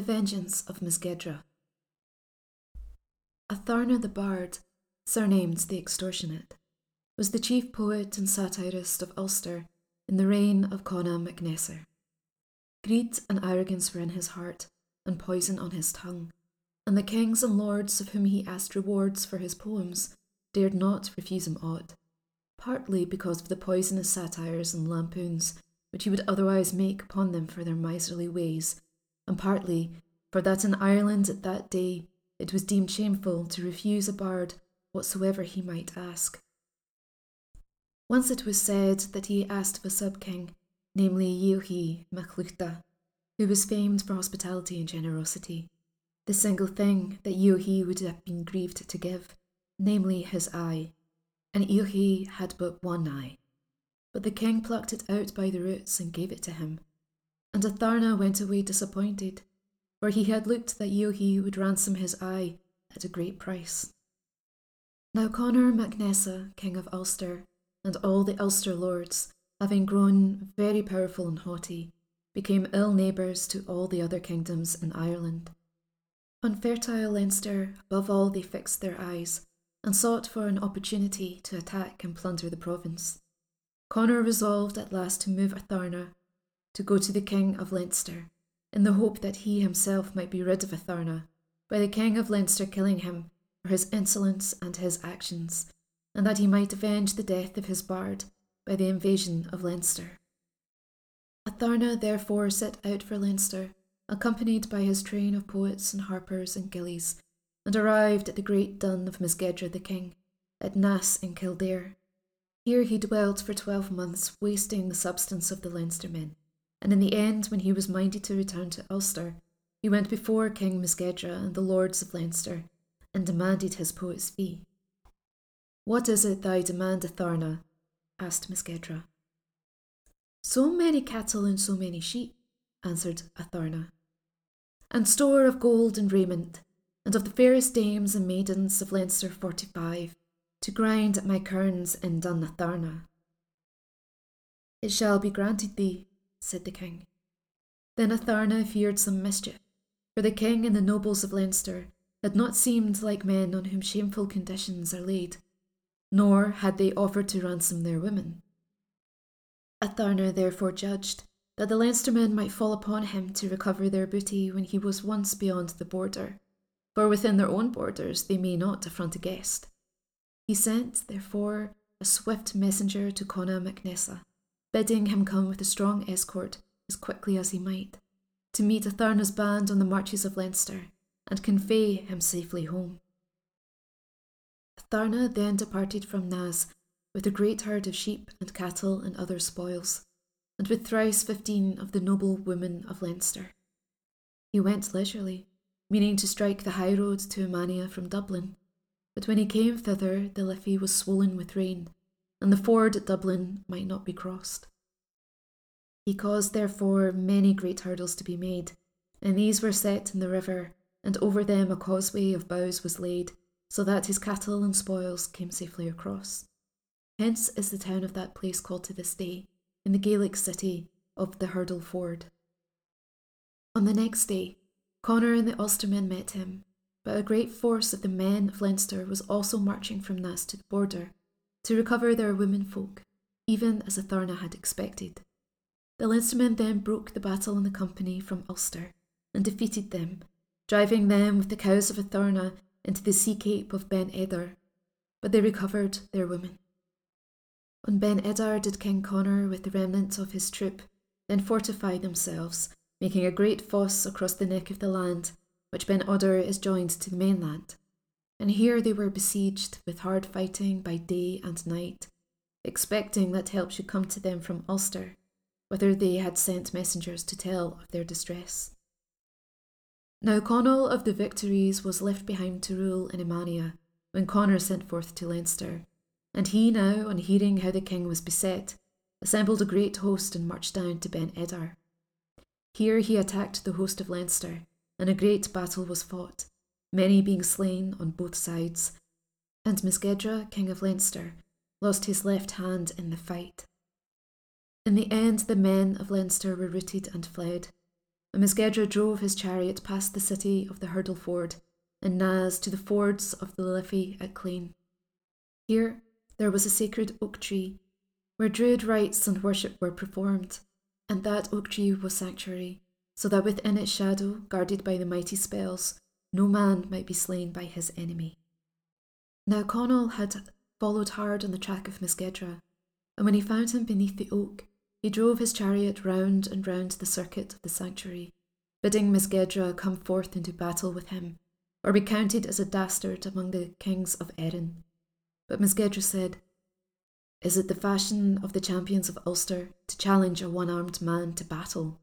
The Vengeance of Mesgedra. Atharna the Bard, surnamed the Extortionate, was the chief poet and satirist of Ulster in the reign of Conor MacNessa. Greed and arrogance were in his heart, and poison on his tongue, and the kings and lords of whom he asked rewards for his poems dared not refuse him aught, partly because of the poisonous satires and lampoons which he would otherwise make upon them for their miserly ways and partly for that in Ireland at that day it was deemed shameful to refuse a bard whatsoever he might ask. Once it was said that he asked of a sub-king, namely Eochaidh Macluachta, who was famed for hospitality and generosity, the single thing that Eochaidh would have been grieved to give, namely his eye, and Eochaidh had but one eye. But the king plucked it out by the roots and gave it to him, and Atharna went away disappointed, for he had looked that Eochaidh would ransom his eye at a great price. Now Conor MacNessa, king of Ulster, and all the Ulster lords, having grown very powerful and haughty, became ill neighbours to all the other kingdoms in Ireland. On fertile Leinster, above all, they fixed their eyes, and sought for an opportunity to attack and plunder the province. Conor resolved at last to move Atharna to go to the king of Leinster, in the hope that he himself might be rid of Atharna, by the king of Leinster killing him for his insolence and his actions, and that he might avenge the death of his bard by the invasion of Leinster. Atharna therefore set out for Leinster, accompanied by his train of poets and harpers and gillies, and arrived at the great dun of Mesgedra the king, at Naas in Kildare. Here he dwelt for twelve months, wasting the substance of the Leinstermen and in the end, when he was minded to return to Ulster, he went before King Mesgedra and the lords of Leinster, and demanded his poet's fee. What is it thou demand, Atharna? asked Mesgedra. So many cattle and so many sheep, answered Atharna, and store of gold and raiment, and of the fairest dames and maidens of Leinster forty five, to grind at my querns in Dun Atharna. It shall be granted thee, said the king. Then Atharna feared some mischief, for the king and the nobles of Leinster had not seemed like men on whom shameful conditions are laid, nor had they offered to ransom their women. Atharna therefore judged that the Leinstermen might fall upon him to recover their booty when he was once beyond the border, for within their own borders they may not affront a guest. He sent, therefore, a swift messenger to Conor MacNessa, bidding him come with a strong escort as quickly as he might, to meet Atharna's band on the marches of Leinster and convey him safely home. Atharna then departed from Naas with a great herd of sheep and cattle and other spoils, and with thrice fifteen of the noble women of Leinster. He went leisurely, meaning to strike the high road to Emania from Dublin, but when he came thither the Liffey was swollen with rain, and the ford at Dublin might not be crossed. He caused, therefore, many great hurdles to be made, and these were set in the river, and over them a causeway of boughs was laid, so that his cattle and spoils came safely across. Hence is the town of that place called to this day, in the Gaelic city of the Hurdle Ford. On the next day, Conor and the Ulstermen met him, but a great force of the men of Leinster was also marching from Naas to the border, to recover their womenfolk, even as Atharna had expected. The Leinstermen then broke the battle on the company from Ulster and defeated them, driving them with the cows of Atharna into the sea cape of Ben Edar, but they recovered their women. On Ben Edar did King Conor with the remnant of his troop then fortify themselves, making a great fosse across the neck of the land, which Ben Edar is joined to the mainland and here they were besieged with hard fighting by day and night, expecting that help should come to them from Ulster, whether they had sent messengers to tell of their distress. Now Conall of the Victories was left behind to rule in Emania when Conor sent forth to Leinster, and he now, on hearing how the king was beset, assembled a great host and marched down to Ben Edar. Here he attacked the host of Leinster, and a great battle was fought, many being slain on both sides, and Mesgedra, king of Leinster, lost his left hand in the fight. In the end, the men of Leinster were routed and fled, and Mesgedra drove his chariot past the city of the Hurdle Ford and Naas to the fords of the Liffey at Clane. Here there was a sacred oak tree where druid rites and worship were performed, and that oak tree was sanctuary, so that within its shadow, guarded by the mighty spells, no man might be slain by his enemy. Now Conall had followed hard on the track of Mesgedra, and when he found him beneath the oak, he drove his chariot round and round the circuit of the sanctuary, bidding Mesgedra come forth into battle with him, or be counted as a dastard among the kings of Erin. But Mesgedra said, Is it the fashion of the champions of Ulster to challenge a one armed man to battle?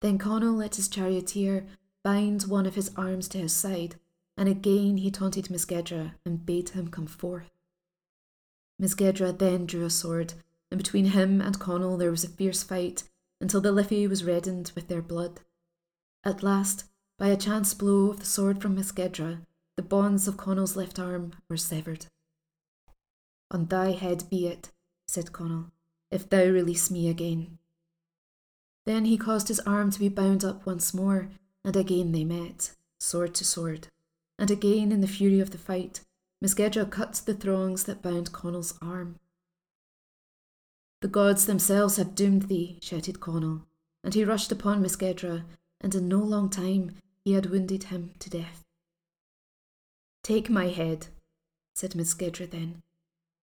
Then Conall let his charioteer bind one of his arms to his side, and again he taunted Mesgedra and bade him come forth. Mesgedra then drew a sword, and between him and Conall there was a fierce fight until the Liffey was reddened with their blood. At last, by a chance blow of the sword from Mesgedra, the bonds of Conall's left arm were severed. On thy head be it, said Conall, if thou release me again. Then he caused his arm to be bound up once more, and again they met, sword to sword. And again, in the fury of the fight, Mesgedra cut the thongs that bound Conall's arm. The gods themselves have doomed thee, shouted Conall, and he rushed upon Mesgedra, and in no long time he had wounded him to death. Take my head, said Mesgedra then,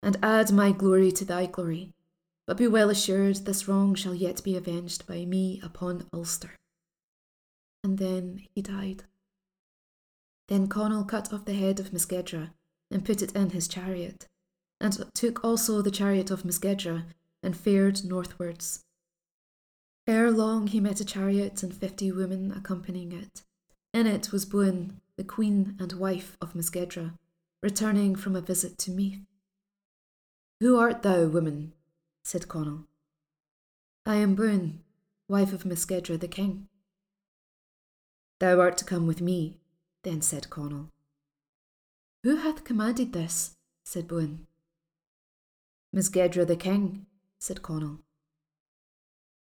and add my glory to thy glory. But be well assured this wrong shall yet be avenged by me upon Ulster. And then he died. Then Conall cut off the head of Mesgedra and put it in his chariot, and took also the chariot of Mesgedra and fared northwards. Ere long he met a chariot and fifty women accompanying it. In it was Buin, the queen and wife of Mesgedra, returning from a visit to Meath. Who art thou, woman? said Conall. I am Buin, wife of Mesgedra the king. Thou art to come with me, then said Conall. Who hath commanded this? said Buin. Mesgedra the king, said Conall.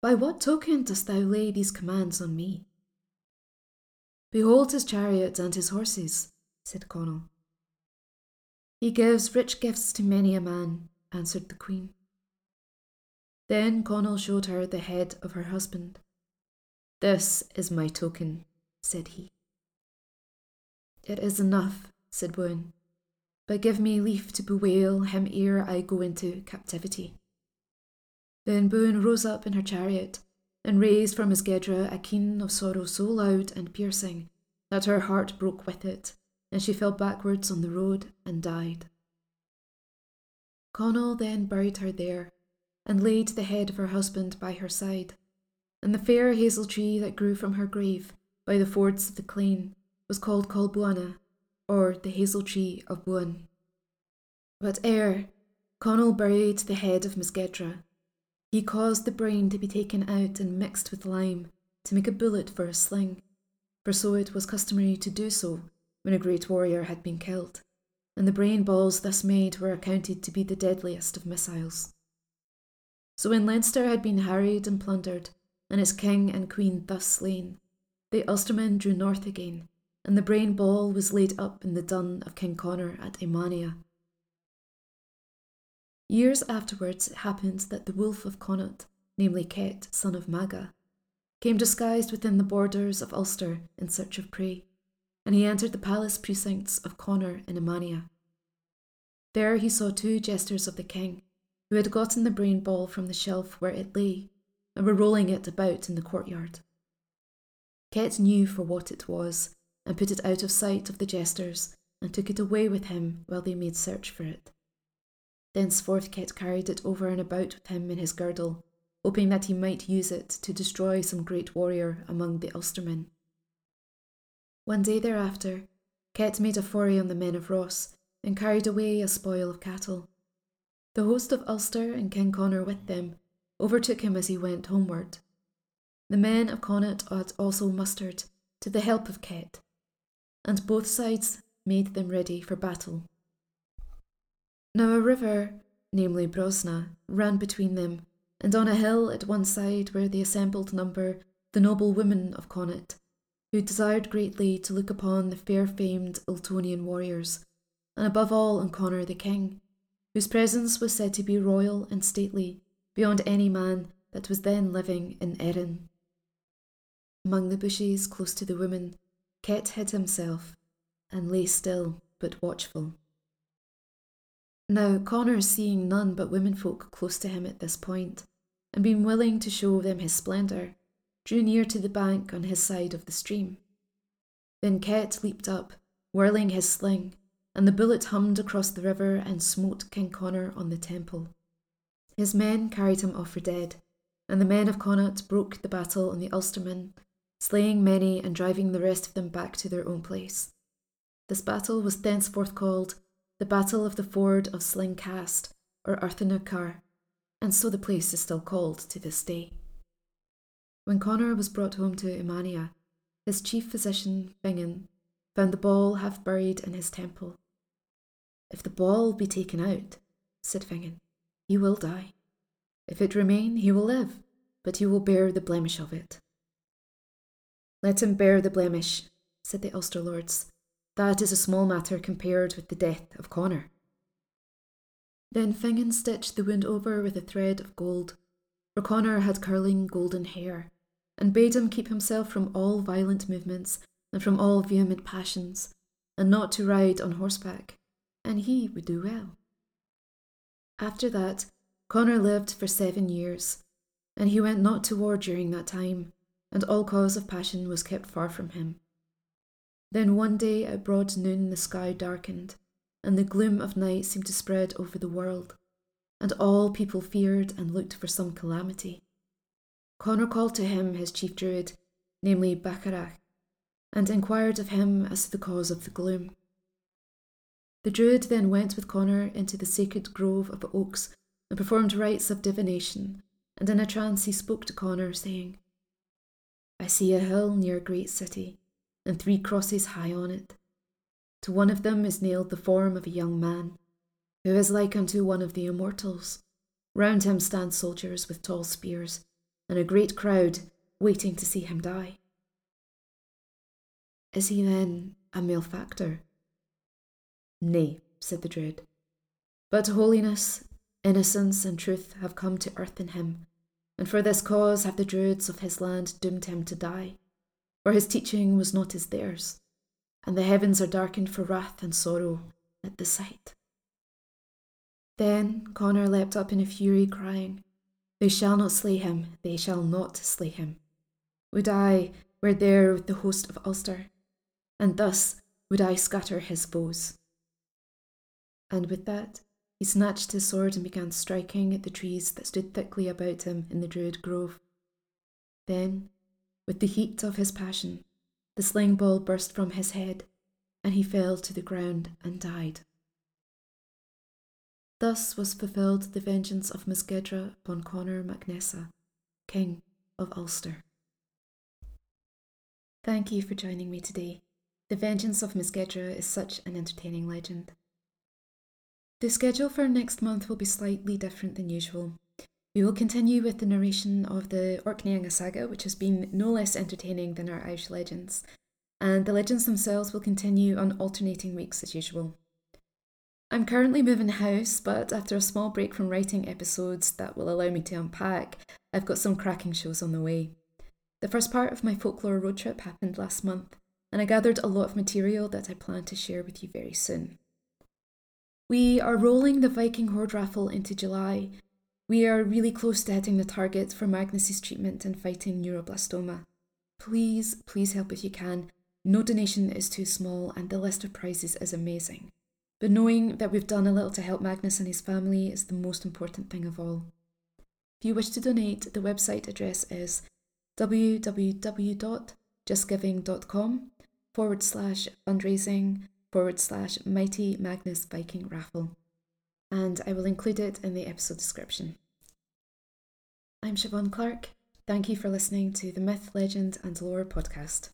By what token dost thou lay these commands on me? Behold his chariot and his horses, said Conall. He gives rich gifts to many a man, answered the queen. Then Conall showed her the head of her husband. This is my token, said he. It is enough, said Buin, but give me leave to bewail him ere I go into captivity. Then Buin rose up in her chariot and raised from Mesgedra a keen of sorrow so loud and piercing that her heart broke with it, and she fell backwards on the road and died. Conall then buried her there, and laid the head of her husband by her side, and the fair hazel tree that grew from her grave by the fords of the Clane was called Colbuana, or the hazel tree of Buin. But ere Conall buried the head of Mesgedra, he caused the brain to be taken out and mixed with lime to make a bullet for a sling, for so it was customary to do so when a great warrior had been killed, and the brain balls thus made were accounted to be the deadliest of missiles. So when Leinster had been harried and plundered, and its king and queen thus slain, the Ulstermen drew north again, and the brain ball was laid up in the dun of King Conor at Emania, Years afterwards, it happened that the wolf of Connaught, namely Ket, son of Maga, came disguised within the borders of Ulster in search of prey, and he entered the palace precincts of Conor in Emania. There he saw two jesters of the king, who had gotten the brain ball from the shelf where it lay, and were rolling it about in the courtyard. Ket knew for what it was, and put it out of sight of the jesters, and took it away with him while they made search for it. Thenceforth Ket carried it over and about with him in his girdle, hoping that he might use it to destroy some great warrior among the Ulstermen. One day thereafter, Ket made a foray on the men of Ross and carried away a spoil of cattle. The host of Ulster and King Conor with them overtook him as he went homeward. The men of Connaught had also mustered to the help of Ket, and both sides made them ready for battle. Now a river, namely Brosna, ran between them, and on a hill at one side where the assembled number the noble women of Connaught, who desired greatly to look upon the fair famed Ultonian warriors, and above all on Conor the king, whose presence was said to be royal and stately beyond any man that was then living in Erin. Among the bushes close to the women, Ket hid himself and lay still but watchful. Now, Conor, seeing none but womenfolk close to him at this point, and being willing to show them his splendour, drew near to the bank on his side of the stream. Then Ket leaped up, whirling his sling, and the bullet hummed across the river and smote King Conor on the temple. His men carried him off for dead, and the men of Connaught broke the battle on the Ulstermen, slaying many and driving the rest of them back to their own place. This battle was thenceforth called the Battle of the Ford of Sling Cast, or Arthunachar, and so the place is still called to this day. When Conor was brought home to Emania, his chief physician, Fingin, found the ball half buried in his temple. If the ball be taken out, said Fingin, he will die. If it remain, he will live, but he will bear the blemish of it. Let him bear the blemish, said the Ulster lords. That is a small matter compared with the death of Conor. Then Fingin stitched the wound over with a thread of gold, for Conor had curling golden hair, and bade him keep himself from all violent movements and from all vehement passions, and not to ride on horseback, and he would do well. After that, Conor lived for seven years, and he went not to war during that time, and all cause of passion was kept far from him. Then one day at broad noon the sky darkened, and the gloom of night seemed to spread over the world, and all people feared and looked for some calamity. Conor called to him his chief druid, namely Bacharach, and inquired of him as to the cause of the gloom. The Druid then went with Conor into the sacred grove of oaks and performed rites of divination, and in a trance he spoke to Conor, saying, I see a hill near a great city, and three crosses high on it. To one of them is nailed the form of a young man, who is like unto one of the immortals. Round him stand soldiers with tall spears, and a great crowd waiting to see him die. Is he then a malefactor? Nay, said the Druid. But holiness, innocence, and truth have come to earth in him, and for this cause have the Druids of his land doomed him to die. For his teaching was not as theirs, and the heavens are darkened for wrath and sorrow at the sight. Then Conor leapt up in a fury, crying, They shall not slay him, they shall not slay him. Would I were there with the host of Ulster, and thus would I scatter his foes. And with that, he snatched his sword and began striking at the trees that stood thickly about him in the Druid grove. Then, with the heat of his passion, the sling ball burst from his head, and he fell to the ground and died. Thus was fulfilled the vengeance of Mesgedra upon Conor mac Nessa, King of Ulster. Thank you for joining me today. The Vengeance of Mesgedra is such an entertaining legend. The schedule for next month will be slightly different than usual. We will continue with the narration of the Orkneyinga saga, which has been no less entertaining than our Irish legends, and the legends themselves will continue on alternating weeks as usual. I'm currently moving house, but after a small break from writing episodes that will allow me to unpack, I've got some cracking shows on the way. The first part of my folklore road trip happened last month, and I gathered a lot of material that I plan to share with you very soon. We are rolling the Viking Hoard raffle into July. We are really close to hitting the target for Magnus's treatment and fighting neuroblastoma. Please, please help if you can. No donation is too small, and the list of prizes is amazing. But knowing that we've done a little to help Magnus and his family is the most important thing of all. If you wish to donate, the website address is www.justgiving.com forward slash fundraising forward slash Mighty Magnus Viking Raffle, and I will include it in the episode description. I'm Siobhan Clark. Thank you for listening to the Myth, Legend and Lore podcast.